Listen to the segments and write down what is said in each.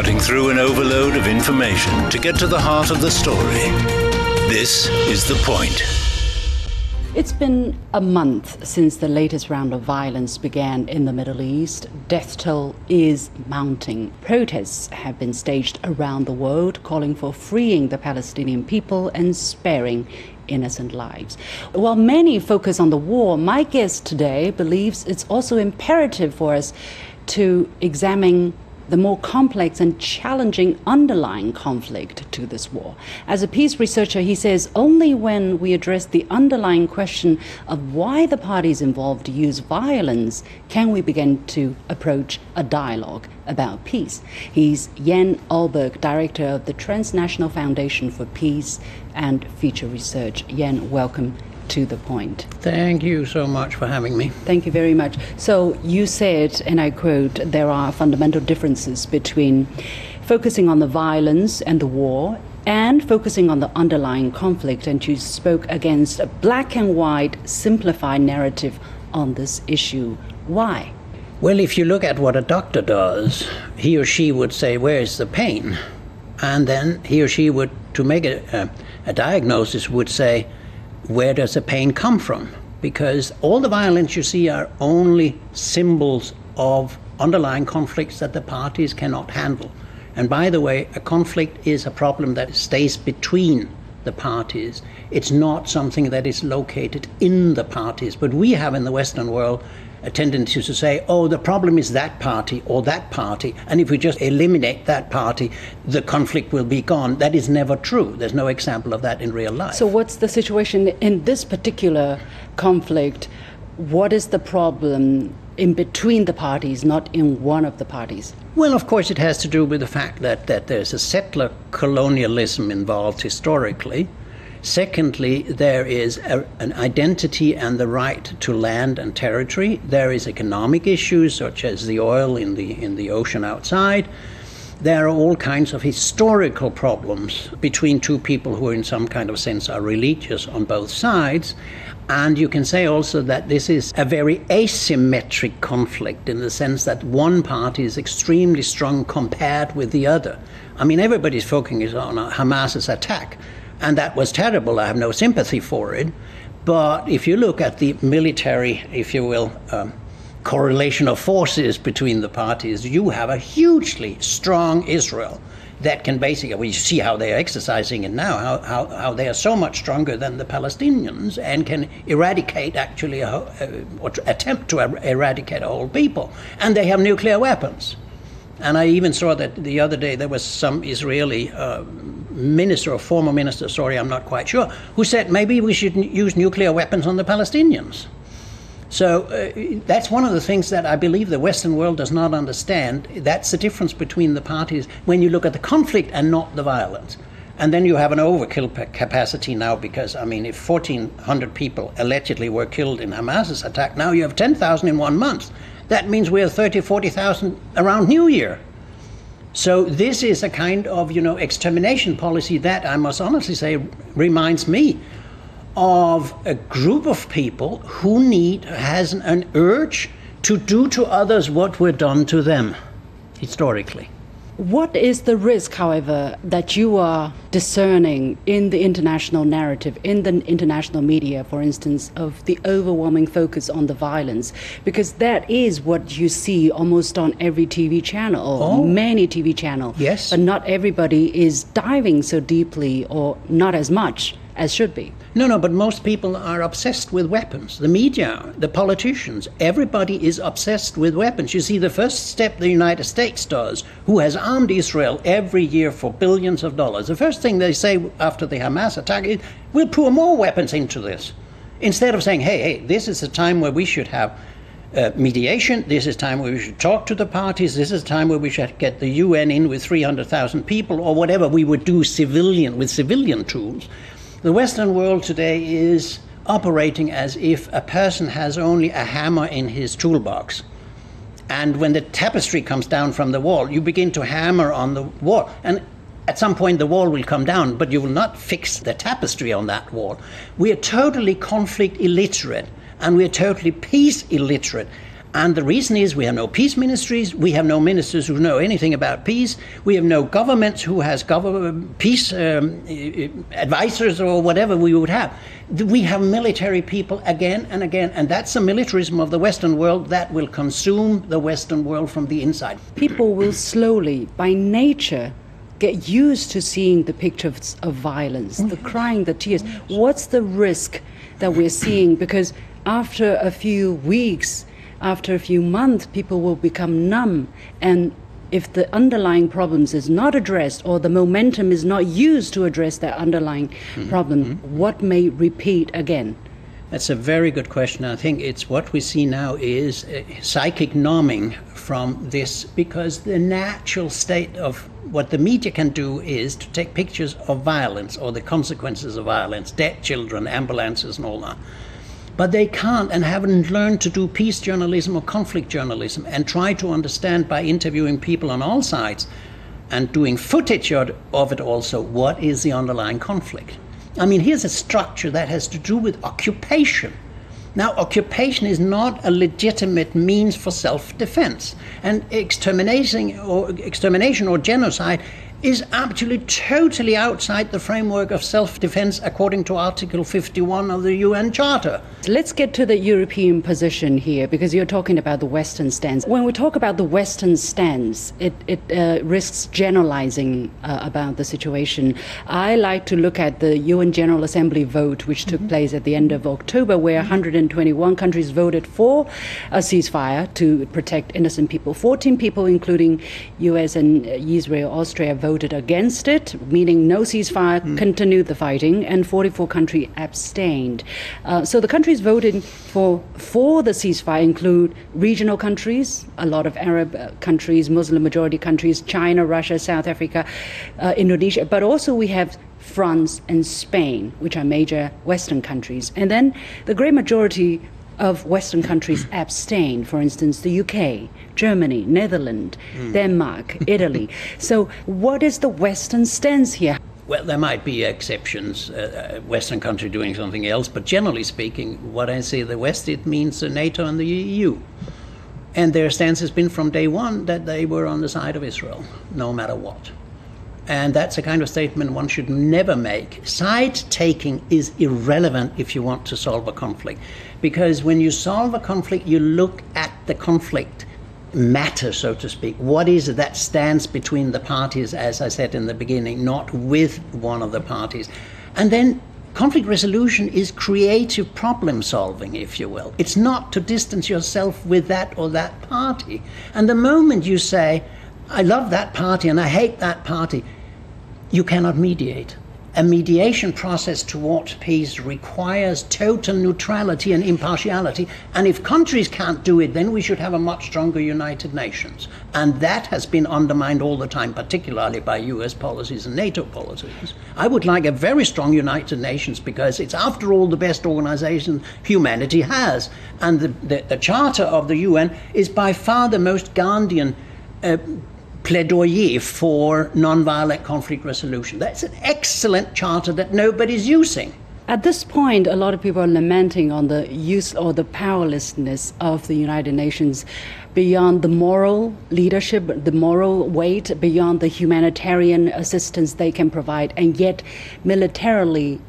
cutting through an overload of information to get to the heart of the story. This is The Point. It's been a month since the latest round of violence began in the Middle East. Death toll is mounting. Protests have been staged around the world calling for freeing the Palestinian people and sparing innocent lives. While many focus on the war, my guest today believes it's also imperative for us to examine the more complex and challenging underlying conflict to this war. As a peace researcher, he says only when we address the underlying question of why the parties involved use violence can we begin to approach a dialogue about peace. He's Jan Oberg, director of the Transnational Foundation for Peace and Future Research. Jan, welcome to the point. Thank you so much for having me. Thank you very much. So, you said, and I quote, there are fundamental differences between focusing on the violence and the war and focusing on the underlying conflict, and you spoke against a black and white, simplified narrative on this issue. Why? Well, if you look at what a doctor does, he or she would say, Where is the pain? And then he or she would, to make a, a, a diagnosis, would say, where does the pain come from? Because all the violence you see are only symbols of underlying conflicts that the parties cannot handle. And by the way, a conflict is a problem that stays between the parties. It's not something that is located in the parties. But we have in the Western world a tendency to say, oh, the problem is that party or that party, and if we just eliminate that party, the conflict will be gone. That is never true. There's no example of that in real life. So, what's the situation in this particular conflict? What is the problem in between the parties, not in one of the parties? Well, of course, it has to do with the fact that, that there's a settler colonialism involved historically Secondly, there is a, an identity and the right to land and territory. There is economic issues such as the oil in the in the ocean outside. There are all kinds of historical problems between two people who, in some kind of sense, are religious on both sides. And you can say also that this is a very asymmetric conflict in the sense that one party is extremely strong compared with the other. I mean, everybody's focusing on Hamas's attack, and that was terrible. I have no sympathy for it. But if you look at the military, if you will, um, correlation of forces between the parties, you have a hugely strong Israel that can basically, well, you see how they are exercising it now, how, how, how they are so much stronger than the Palestinians and can eradicate actually, a, uh, or attempt to er, eradicate a whole people. And they have nuclear weapons. And I even saw that the other day there was some Israeli uh, minister or former minister, sorry, I'm not quite sure, who said maybe we should use nuclear weapons on the Palestinians. So uh, that's one of the things that I believe the Western world does not understand. That's the difference between the parties when you look at the conflict and not the violence. And then you have an overkill capacity now because, I mean, if 1,400 people allegedly were killed in Hamas's attack, now you have 10,000 in one month. That means we have 30, 40,000 around New Year. So this is a kind of you know extermination policy that I must honestly say reminds me of a group of people who need has an urge to do to others what were done to them historically. What is the risk, however, that you are discerning in the international narrative, in the international media, for instance, of the overwhelming focus on the violence? Because that is what you see almost on every TV channel, oh. many TV channels. Yes. But not everybody is diving so deeply, or not as much as should be. No, no, but most people are obsessed with weapons. The media, the politicians, everybody is obsessed with weapons. You see, the first step the United States does, who has armed Israel every year for billions of dollars, the first thing they say after the Hamas attack is, we'll pour more weapons into this. Instead of saying, hey, hey, this is a time where we should have uh, mediation. This is time where we should talk to the parties. This is time where we should get the UN in with 300,000 people or whatever we would do civilian with civilian tools. The Western world today is operating as if a person has only a hammer in his toolbox. And when the tapestry comes down from the wall, you begin to hammer on the wall. And at some point, the wall will come down, but you will not fix the tapestry on that wall. We are totally conflict illiterate and we are totally peace illiterate. And the reason is we have no peace ministries, we have no ministers who know anything about peace, we have no governments who has government peace um, advisors or whatever we would have. We have military people again and again, and that's the militarism of the Western world that will consume the Western world from the inside. People will slowly, by nature, get used to seeing the pictures of violence, the crying, the tears. What's the risk that we're seeing? Because after a few weeks, after a few months, people will become numb. And if the underlying problems is not addressed or the momentum is not used to address that underlying mm-hmm. problem, mm-hmm. what may repeat again? That's a very good question. I think it's what we see now is psychic numbing from this because the natural state of what the media can do is to take pictures of violence or the consequences of violence, dead children, ambulances, and all that but they can't and haven't learned to do peace journalism or conflict journalism and try to understand by interviewing people on all sides and doing footage of it also what is the underlying conflict. I mean, here's a structure that has to do with occupation. Now, occupation is not a legitimate means for self defense, and extermination or, extermination or genocide is actually totally outside the framework of self defense according to Article 51 of the UN Charter. Let's get to the European position here because you're talking about the Western stance. When we talk about the Western stance, it, it uh, risks generalizing uh, about the situation. I like to look at the UN General Assembly vote, which took mm-hmm. place at the end of October, where 121 countries voted for a ceasefire to protect innocent people. 14 people, including US and Israel, Austria, voted voted against it, meaning no ceasefire, mm. continued the fighting, and 44 countries abstained. Uh, so the countries voted for for the ceasefire include regional countries, a lot of Arab uh, countries, Muslim majority countries, China, Russia, South Africa, uh, Indonesia, but also we have France and Spain, which are major Western countries. And then the great majority of Western countries abstain, for instance, the UK, Germany, Netherlands, mm. Denmark, Italy. So, what is the Western stance here? Well, there might be exceptions, uh, uh Western country doing something else, but generally speaking, what I say the West, it means NATO and the EU. And their stance has been from day one that they were on the side of Israel, no matter what. And that's a kind of statement one should never make. Side taking is irrelevant if you want to solve a conflict. Because when you solve a conflict, you look at the conflict matter, so to speak. What is it that stands between the parties, as I said in the beginning, not with one of the parties? And then conflict resolution is creative problem solving, if you will. It's not to distance yourself with that or that party. And the moment you say, I love that party and I hate that party, you cannot mediate a mediation process towards peace requires total neutrality and impartiality. And if countries can't do it, then we should have a much stronger United Nations. And that has been undermined all the time, particularly by US policies and NATO policies. I would like a very strong United Nations because it's, after all, the best organization humanity has. And the, the, the Charter of the UN is by far the most Gandhian. Uh, plaidoyer for nonviolent conflict resolution. That's an excellent charter that nobody's using. At this point, a lot of people are lamenting on the use or the powerlessness of the United Nations beyond the moral leadership, the moral weight, beyond the humanitarian assistance they can provide, and yet militarily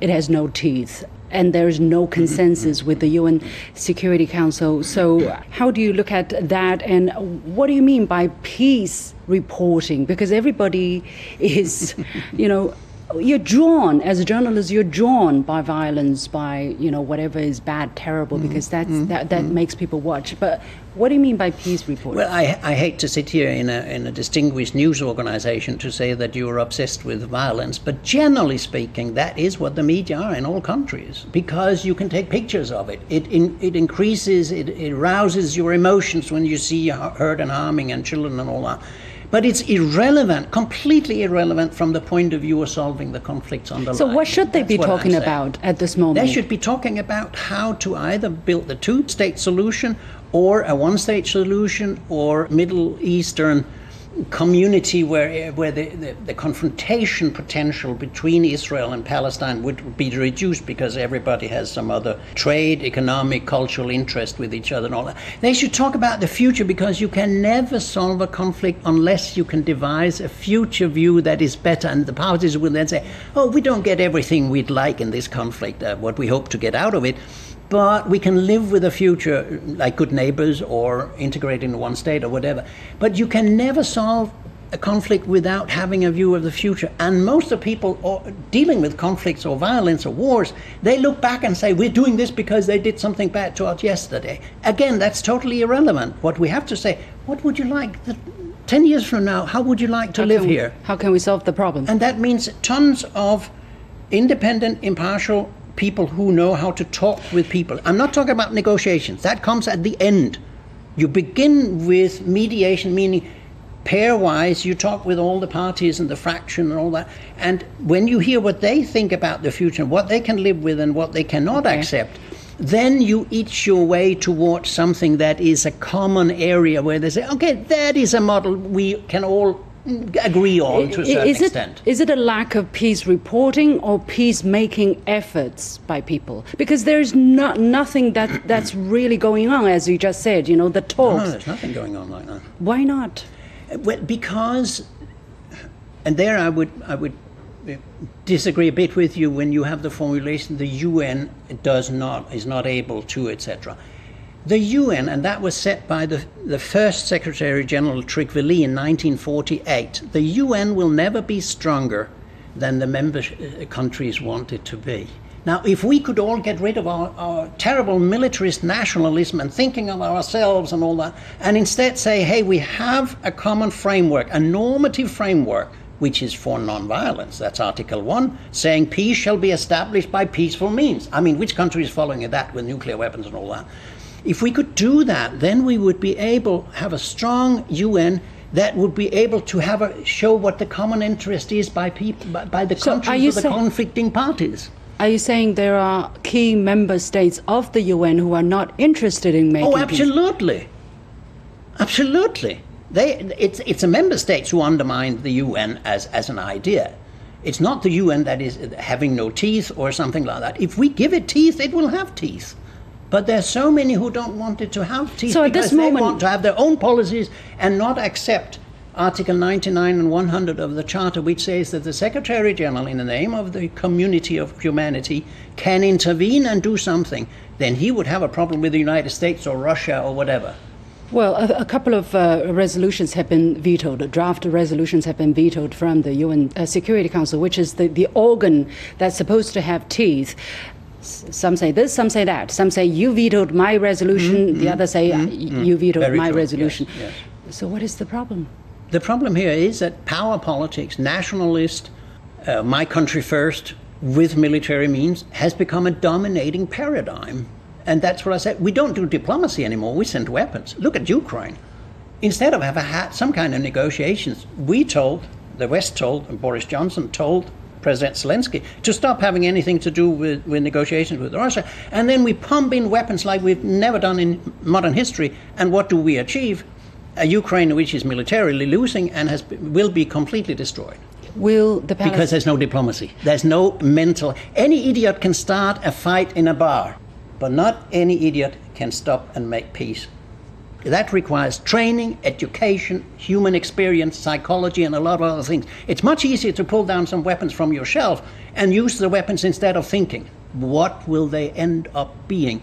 it has no teeth and there is no consensus with the UN Security Council. So, how do you look at that, and what do you mean by peace reporting? Because everybody is, you know, you're drawn as a journalist you're drawn by violence by you know whatever is bad terrible mm-hmm. because that's mm-hmm. that, that mm-hmm. makes people watch but what do you mean by peace reporting well I, I hate to sit here in a, in a distinguished news organization to say that you're obsessed with violence but generally speaking that is what the media are in all countries because you can take pictures of it it, in, it increases it, it rouses your emotions when you see hurt and harming and children and all that but it's irrelevant, completely irrelevant from the point of view of solving the conflicts on underlying. So, what should they That's be talking about at this moment? They should be talking about how to either build the two state solution or a one state solution or Middle Eastern community where, where the, the, the, confrontation potential between Israel and Palestine would be reduced because everybody has some other trade, economic, cultural interest with each other and all that. They should talk about the future because you can never solve a conflict unless you can devise a future view that is better. And the parties will then say, oh, we don't get everything we'd like in this conflict, uh, what we hope to get out of it but we can live with a future like good neighbors or integrate into one state or whatever. But you can never solve a conflict without having a view of the future. And most of the people dealing with conflicts or violence or wars, they look back and say, we're doing this because they did something bad to us yesterday. Again, that's totally irrelevant. What we have to say, what would you like? 10 years from now, how would you like to how live here? How can we solve the problem? And that means tons of independent, impartial people who know how to talk with people. I'm not talking about negotiations, that comes at the end. You begin with mediation, meaning pairwise, you talk with all the parties and the fraction and all that. And when you hear what they think about the future, what they can live with and what they cannot okay. accept, then you each your way towards something that is a common area where they say, okay, that is a model we can all agree on to a certain is extent. It, is it a lack of peace reporting or peace-making efforts by people? Because there's not nothing that that's really going on, as you just said. You know, the talks. No, there's nothing going on like that. Why not? Uh, well, because, and there I would I would uh, disagree a bit with you when you have the formulation the UN does not is not able to etc. The UN, and that was set by the, the first Secretary General Trygve Lie in 1948, the UN will never be stronger than the member uh, countries want it to be. Now, if we could all get rid of our, our, terrible militarist nationalism and thinking of ourselves and all that, and instead say, hey, we have a common framework, a normative framework, which is for nonviolence. That's Article 1, saying peace shall be established by peaceful means. I mean, which country is following that with nuclear weapons and all that? If we could do that, then we would be able have a strong UN that would be able to have a, show what the common interest is by people by, by the so countries or the conflicting parties. Are you saying there are key member states of the UN who are not interested in making? Oh, absolutely, peace? absolutely. They, it's, it's the member states who undermine the UN as, as an idea. It's not the UN that is having no teeth or something like that. If we give it teeth, it will have teeth. But there's so many who don't want it to have teeth so because they want to have their own policies and not accept Article 99 and 100 of the Charter, which says that the Secretary General, in the name of the community of humanity, can intervene and do something, then he would have a problem with the United States or Russia or whatever. Well, a, a couple of uh, resolutions have been vetoed. Draft resolutions have been vetoed from the UN uh, Security Council, which is the, the organ that's supposed to have teeth some say this, some say that. Some say you vetoed my resolution. Mm-hmm. The others say mm-hmm. you vetoed Very my true. resolution. Yes, yes. So what is the problem? The problem here is that power politics, nationalist, uh, my country first, with military means, has become a dominating paradigm. And that's what I said. We don't do diplomacy anymore. We send weapons. Look at Ukraine. Instead of having had some kind of negotiations, we told, the West told, and Boris Johnson told President Zelensky to stop having anything to do with, with negotiations with Russia. And then we pump in weapons like we've never done in modern history. And what do we achieve? A Ukraine which is militarily losing and has, will be completely destroyed. Will the because there's no diplomacy. There's no mental. Any idiot can start a fight in a bar, but not any idiot can stop and make peace that requires training, education, human experience, psychology, and a lot of other things. It's much easier to pull down some weapons from your shelf and use the weapons instead of thinking. What will they end up being?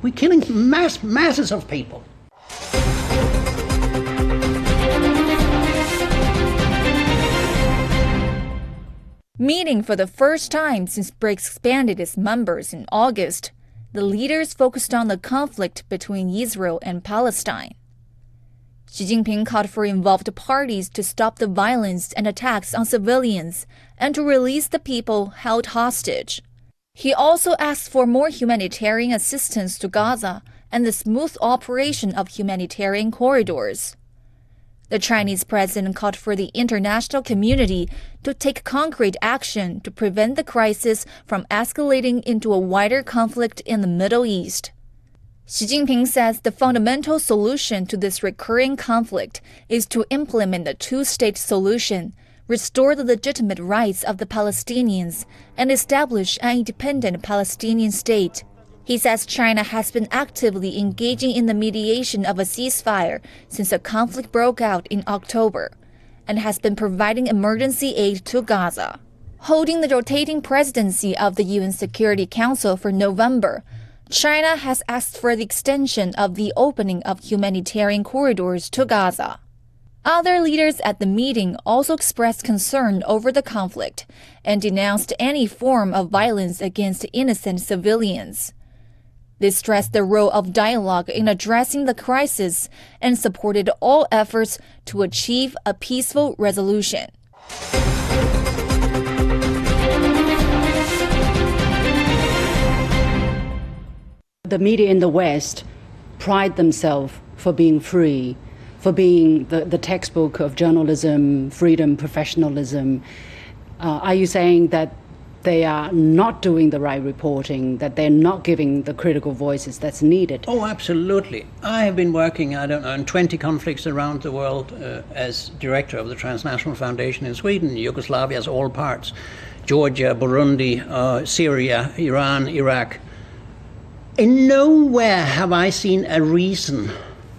We're killing mass, masses of people. Meeting for the first time since BRICS expanded its members in August, the leaders focused on the conflict between Israel and Palestine. Xi Jinping called for involved parties to stop the violence and attacks on civilians and to release the people held hostage. He also asked for more humanitarian assistance to Gaza and the smooth operation of humanitarian corridors. The Chinese president called for the international community to take concrete action to prevent the crisis from escalating into a wider conflict in the Middle East. Xi Jinping says the fundamental solution to this recurring conflict is to implement the two state solution, restore the legitimate rights of the Palestinians, and establish an independent Palestinian state. He says China has been actively engaging in the mediation of a ceasefire since the conflict broke out in October and has been providing emergency aid to Gaza. Holding the rotating presidency of the UN Security Council for November, China has asked for the extension of the opening of humanitarian corridors to Gaza. Other leaders at the meeting also expressed concern over the conflict and denounced any form of violence against innocent civilians. They stressed the role of dialogue in addressing the crisis and supported all efforts to achieve a peaceful resolution. The media in the West pride themselves for being free, for being the, the textbook of journalism, freedom, professionalism. Uh, are you saying that they are not doing the right reporting, that they're not giving the critical voices that's needed? Oh, absolutely. I have been working, I don't know, in 20 conflicts around the world uh, as director of the Transnational Foundation in Sweden, Yugoslavia's all parts, Georgia, Burundi, uh, Syria, Iran, Iraq. In nowhere have I seen a reason,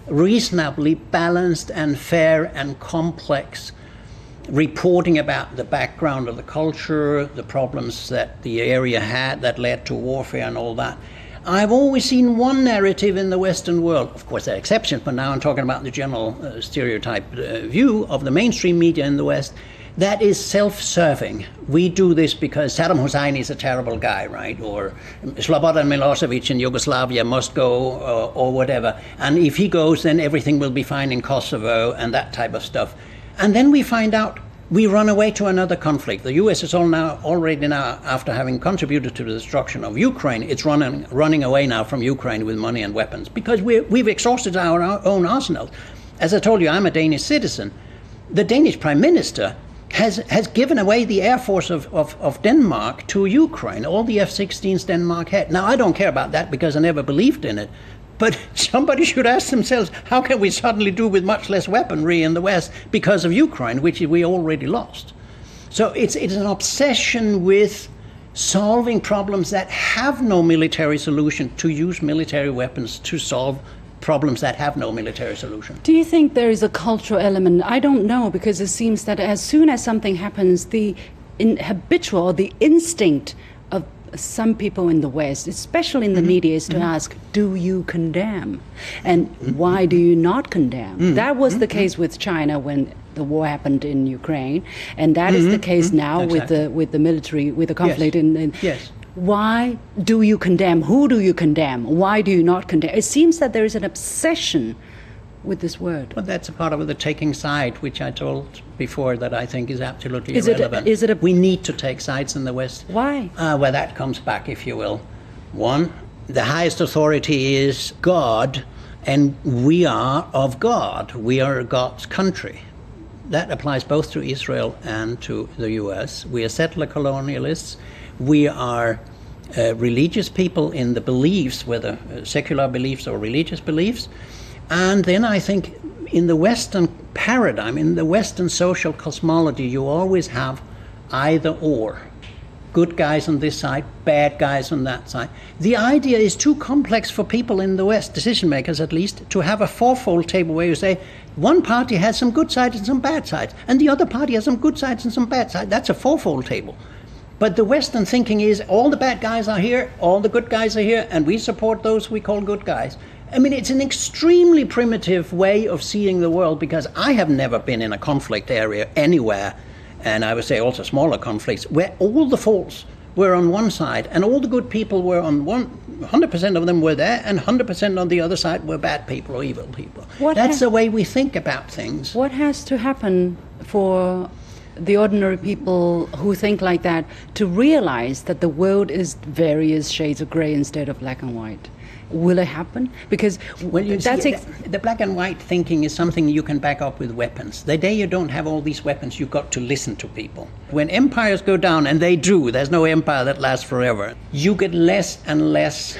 reasonably balanced and fair and complex reporting about the background of the culture, the problems that the area had that led to warfare and all that. I've always seen one narrative in the Western world. Of course, there are exceptions, but now I'm talking about the general uh, stereotype uh, view of the mainstream media in the West that is self-serving. We do this because Saddam Hussein is a terrible guy, right? Or Slobodan Milosevic in Yugoslavia must go, uh, or whatever. And if he goes, then everything will be fine in Kosovo and that type of stuff. And then we find out we run away to another conflict. The U.S. is all now already now, after having contributed to the destruction of Ukraine, it's running running away now from Ukraine with money and weapons because we we've exhausted our, our own arsenal. As I told you, I'm a Danish citizen. The Danish Prime Minister has, has given away the air force of, of, of Denmark to Ukraine, all the F 16s Denmark had. Now, I don't care about that because I never believed in it. But somebody should ask themselves how can we suddenly do with much less weaponry in the West because of Ukraine, which we already lost? So it's, it's an obsession with solving problems that have no military solution to use military weapons to solve problems that have no military solution. Do you think there is a cultural element? I don't know because it seems that as soon as something happens, the habitual, the instinct some people in the West, especially in the mm-hmm. media, is to mm-hmm. ask, Do you condemn? And mm-hmm. why do you not condemn? Mm-hmm. That was the mm-hmm. case with China when the war happened in Ukraine, and that is the mm-hmm. case now exactly. with the with the military with the conflict yes. in, in yes why do you condemn? Who do you condemn? Why do you not condemn? It seems that there is an obsession with this word. Well, that's a part of the taking side, which I told before that I think is absolutely is irrelevant. It a, is it a, we need to take sides in the West. Why? Uh, well, that comes back, if you will. One, the highest authority is God, and we are of God. We are God's country. That applies both to Israel and to the U.S. We are settler colonialists we are uh, religious people in the beliefs, whether uh, secular beliefs or religious beliefs. And then I think in the Western paradigm, in the Western social cosmology, you always have either or. Good guys on this side, bad guys on that side. The idea is too complex for people in the West, decision makers at least, to have a fourfold table where you say one party has some good sides and some bad sides, and the other party has some good sides and some bad sides. That's a fourfold table. But the Western thinking is all the bad guys are here, all the good guys are here, and we support those we call good guys. I mean, it's an extremely primitive way of seeing the world because I have never been in a conflict area anywhere, and I would say also smaller conflicts, where all the faults were on one side and all the good people were on one 100% of them were there and 100% on the other side were bad people or evil people what that's ha- the way we think about things what has to happen for the ordinary people who think like that to realize that the world is various shades of gray instead of black and white. Will it happen? Because well, that's see, ex- the black and white thinking is something you can back up with weapons. The day you don't have all these weapons, you've got to listen to people. When empires go down, and they do, there's no empire that lasts forever. You get less and less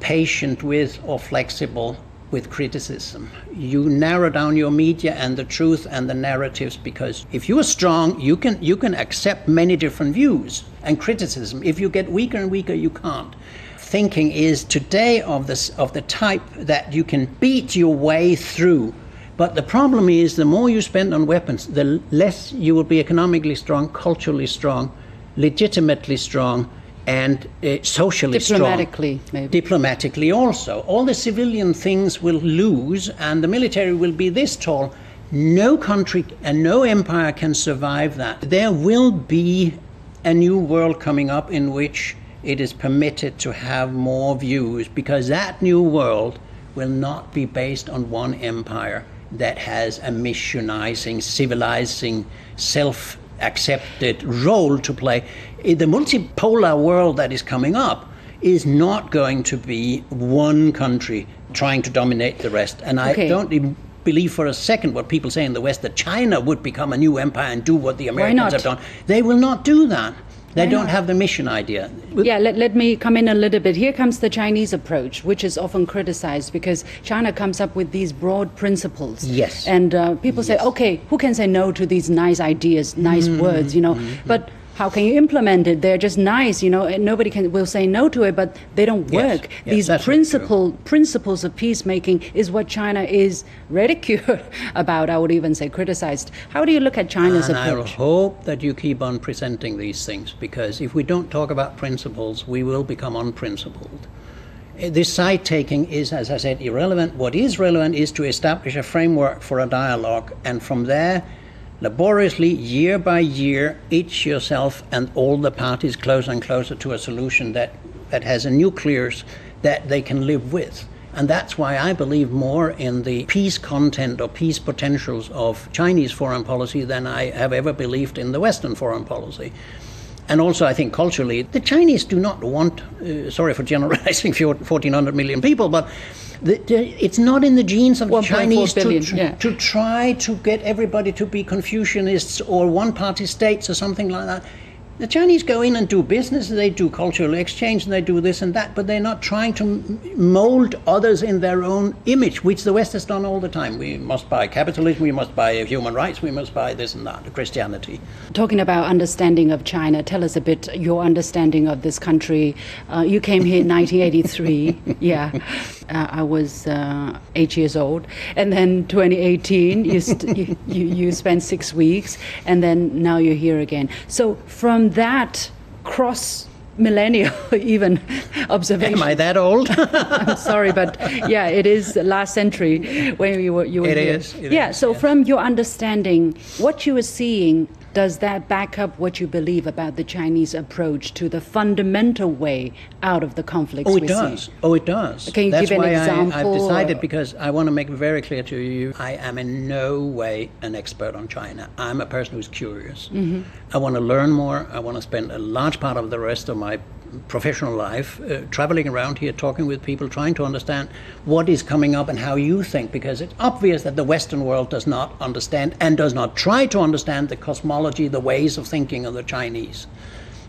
patient with or flexible with criticism. You narrow down your media and the truth and the narratives because if you are strong, you can you can accept many different views and criticism. If you get weaker and weaker, you can't. Thinking is today of this of the type that you can beat your way through. But the problem is the more you spend on weapons, the less you will be economically strong, culturally strong, legitimately strong, and uh, socially diplomatically, strong. maybe. Diplomatically, also. All the civilian things will lose, and the military will be this tall. No country and no empire can survive that. There will be a new world coming up in which it is permitted to have more views because that new world will not be based on one empire that has a missionizing, civilizing, self accepted role to play. The multipolar world that is coming up is not going to be one country trying to dominate the rest. And I Okay. don't even believe for a second what people say in the West that China would become a new empire and do what the Americans have done. They will not do that. They Why don't not? have the mission idea. Yeah, let, let me come in a little bit. Here comes the Chinese approach, which is often criticized because China comes up with these broad principles. Yes. And uh, people say, okay, who can say no to these nice ideas, nice Mm-hmm. words, you know? But how can you implement it? They're just nice, you know, and nobody can will say no to it, but they don't work. Yes, These that's true. principle, principles of peacemaking is what China is ridiculed about, I would even say criticized. How do you look at China's and I hope that you keep on presenting these things because if we don't talk about principles, we will become unprincipled. Uh, This side taking is, as I said, irrelevant. What is relevant is to establish a framework for a dialogue, and from there, laboriously, year by year, each yourself and all the parties closer and closer to a solution that, that has a nucleus that they can live with. And that's why I believe more in the peace content or peace potentials of Chinese foreign policy than I have ever believed in the Western foreign policy. And also, I think culturally, the Chinese do not want, uh, sorry for generalizing 1,400 million people, but the, the, it's not in the genes of the Chinese billion, to, yeah. to try to get everybody to be Confucianists or one party states or something like that. The Chinese go in and do business, and they do cultural exchange, and they do this and that, but they're not trying to m- mold others in their own image, which the West has done all the time. We must buy capitalism, we must buy human rights, we must buy this and that, Christianity. Talking about understanding of China, tell us a bit your understanding of this country. Uh, you came here in 1983. yeah, uh, I was uh, eight years old, and then 2018, you, you you spent six weeks, and then now you're here again. So from that cross millennial even observation Am I that old? I'm sorry, but yeah, it is last century when you were you were It here. is, it yeah. is, so yes. from your understanding, what you were seeing, does that back up what you believe about the Chinese approach to the fundamental way out of the conflicts Oh, it does. Oh, it does. Can you That's give an why example, I, I've decided because I want to make very clear to you. I am in no way an expert on China. I'm a person who's curious. Mm-hmm. I want to learn more. I want to spend a large part of the rest of my professional life uh, traveling around here, talking with people, trying to understand what is coming up and how you think. Because it's obvious that the Western world does not understand and does not try to understand the cosmology, the ways of thinking of the Chinese.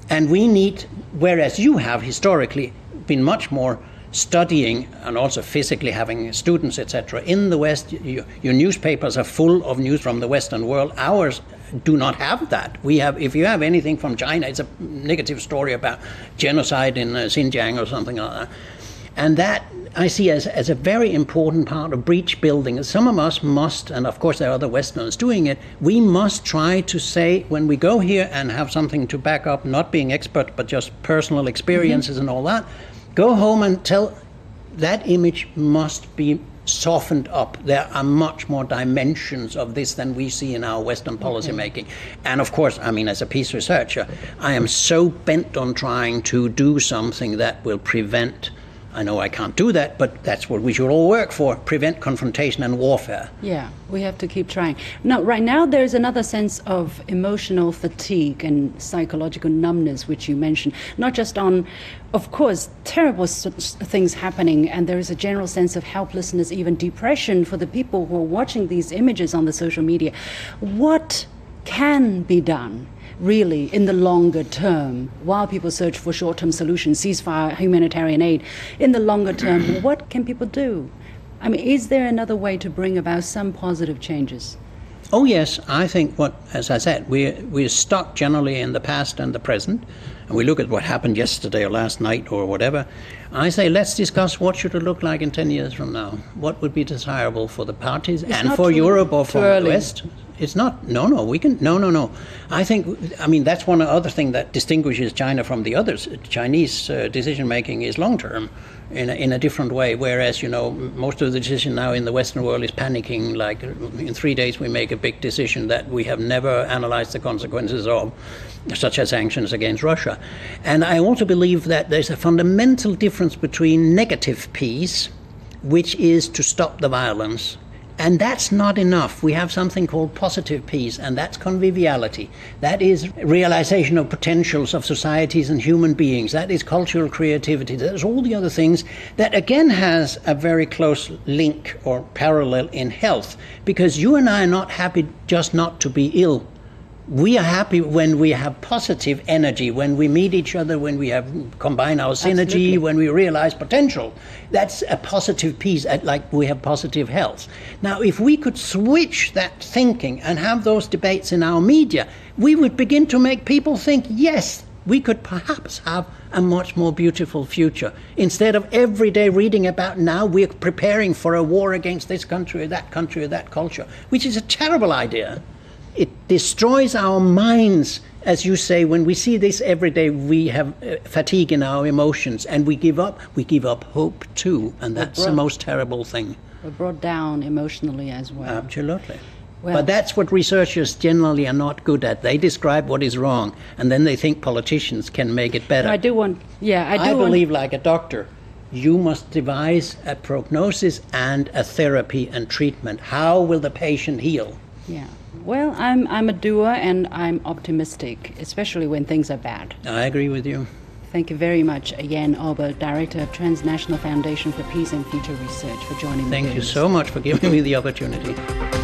And we need, whereas you have historically been much more studying and also physically having students, etc. In the West, you, your newspapers are full of news from the Western world. Ours do not have that. We have, if you have anything from China, it's a negative story about genocide in uh, Xinjiang or something like that. And that I see as, as a very important part of breach building. Some of us must, and of course there are other Westerners doing it, we must try to say when we go here and have something to back up, not being expert, but just personal experiences and all that, go home and tell that image must be softened up. There are much more dimensions of this than we see in our Western policy making. And of course, I mean, as a peace researcher, I am so bent on trying to do something that will prevent. I know I can't do that, but that's what we should all work for prevent confrontation and warfare. Yeah, we have to keep trying. Now, right now, there's another sense of emotional fatigue and psychological numbness, which you mentioned. Not just on, of course, terrible things happening, and there is a general sense of helplessness, even depression for the people who are watching these images on the social media. What can be done really in the longer term while people search for short term solutions, ceasefire, humanitarian aid? In the longer term, what can people do? I mean, is there another way to bring about some positive changes? Oh yes, I think what, as I said, we we're stuck generally in the past and the present, and we look at what happened yesterday or last night or whatever. I say let's discuss what should it look like in ten years from now. What would be desirable for the parties It's and for Europe or for the. West. It's not. No, no. We can. No, no, no. I think. I mean, that's one other thing that distinguishes China from the others. Chinese uh, decision making is long term, in a, in a different way. Whereas you know, most of the decision now in the Western world is panicking. Like in three days, we make a big decision that we have never analyzed the consequences of, such as sanctions against Russia. And I also believe that there's a fundamental difference between negative peace, which is to stop the violence and that's not enough. We have something called positive peace, and that's conviviality. That is realization of potentials of societies and human beings. That is cultural creativity. There's all the other things that again has a very close link or parallel in health. Because you and I are not happy just not to be ill we are happy when we have positive energy, when we meet each other, when we have combine our synergy, Absolutely. when we realize potential. That's a positive peace, like we have positive health. Now, if we could switch that thinking and have those debates in our media, we would begin to make people think, yes, we could perhaps have a much more beautiful future. Instead of every day reading about now we're preparing for a war against this country or that country or that culture, which is a terrible idea it destroys our minds as you say when we see this every day we have uh, fatigue in our emotions and we give up we give up hope too and that's the most terrible thing We're brought down emotionally as well. absolutely Well- but that's what researchers generally are not good at they describe what is wrong and then they think politicians can make it better I do want, yeah, I do I believe, like a doctor, you must devise a prognosis and a therapy and treatment. How will the patient heal? Yeah. Well, I'm I'm a doer and I'm optimistic, especially when things are bad. I agree with you. Thank you very much, Jan Oberg, Director of Transnational Foundation for Peace and Future Research, for joining me. Thank you so much for giving me the opportunity.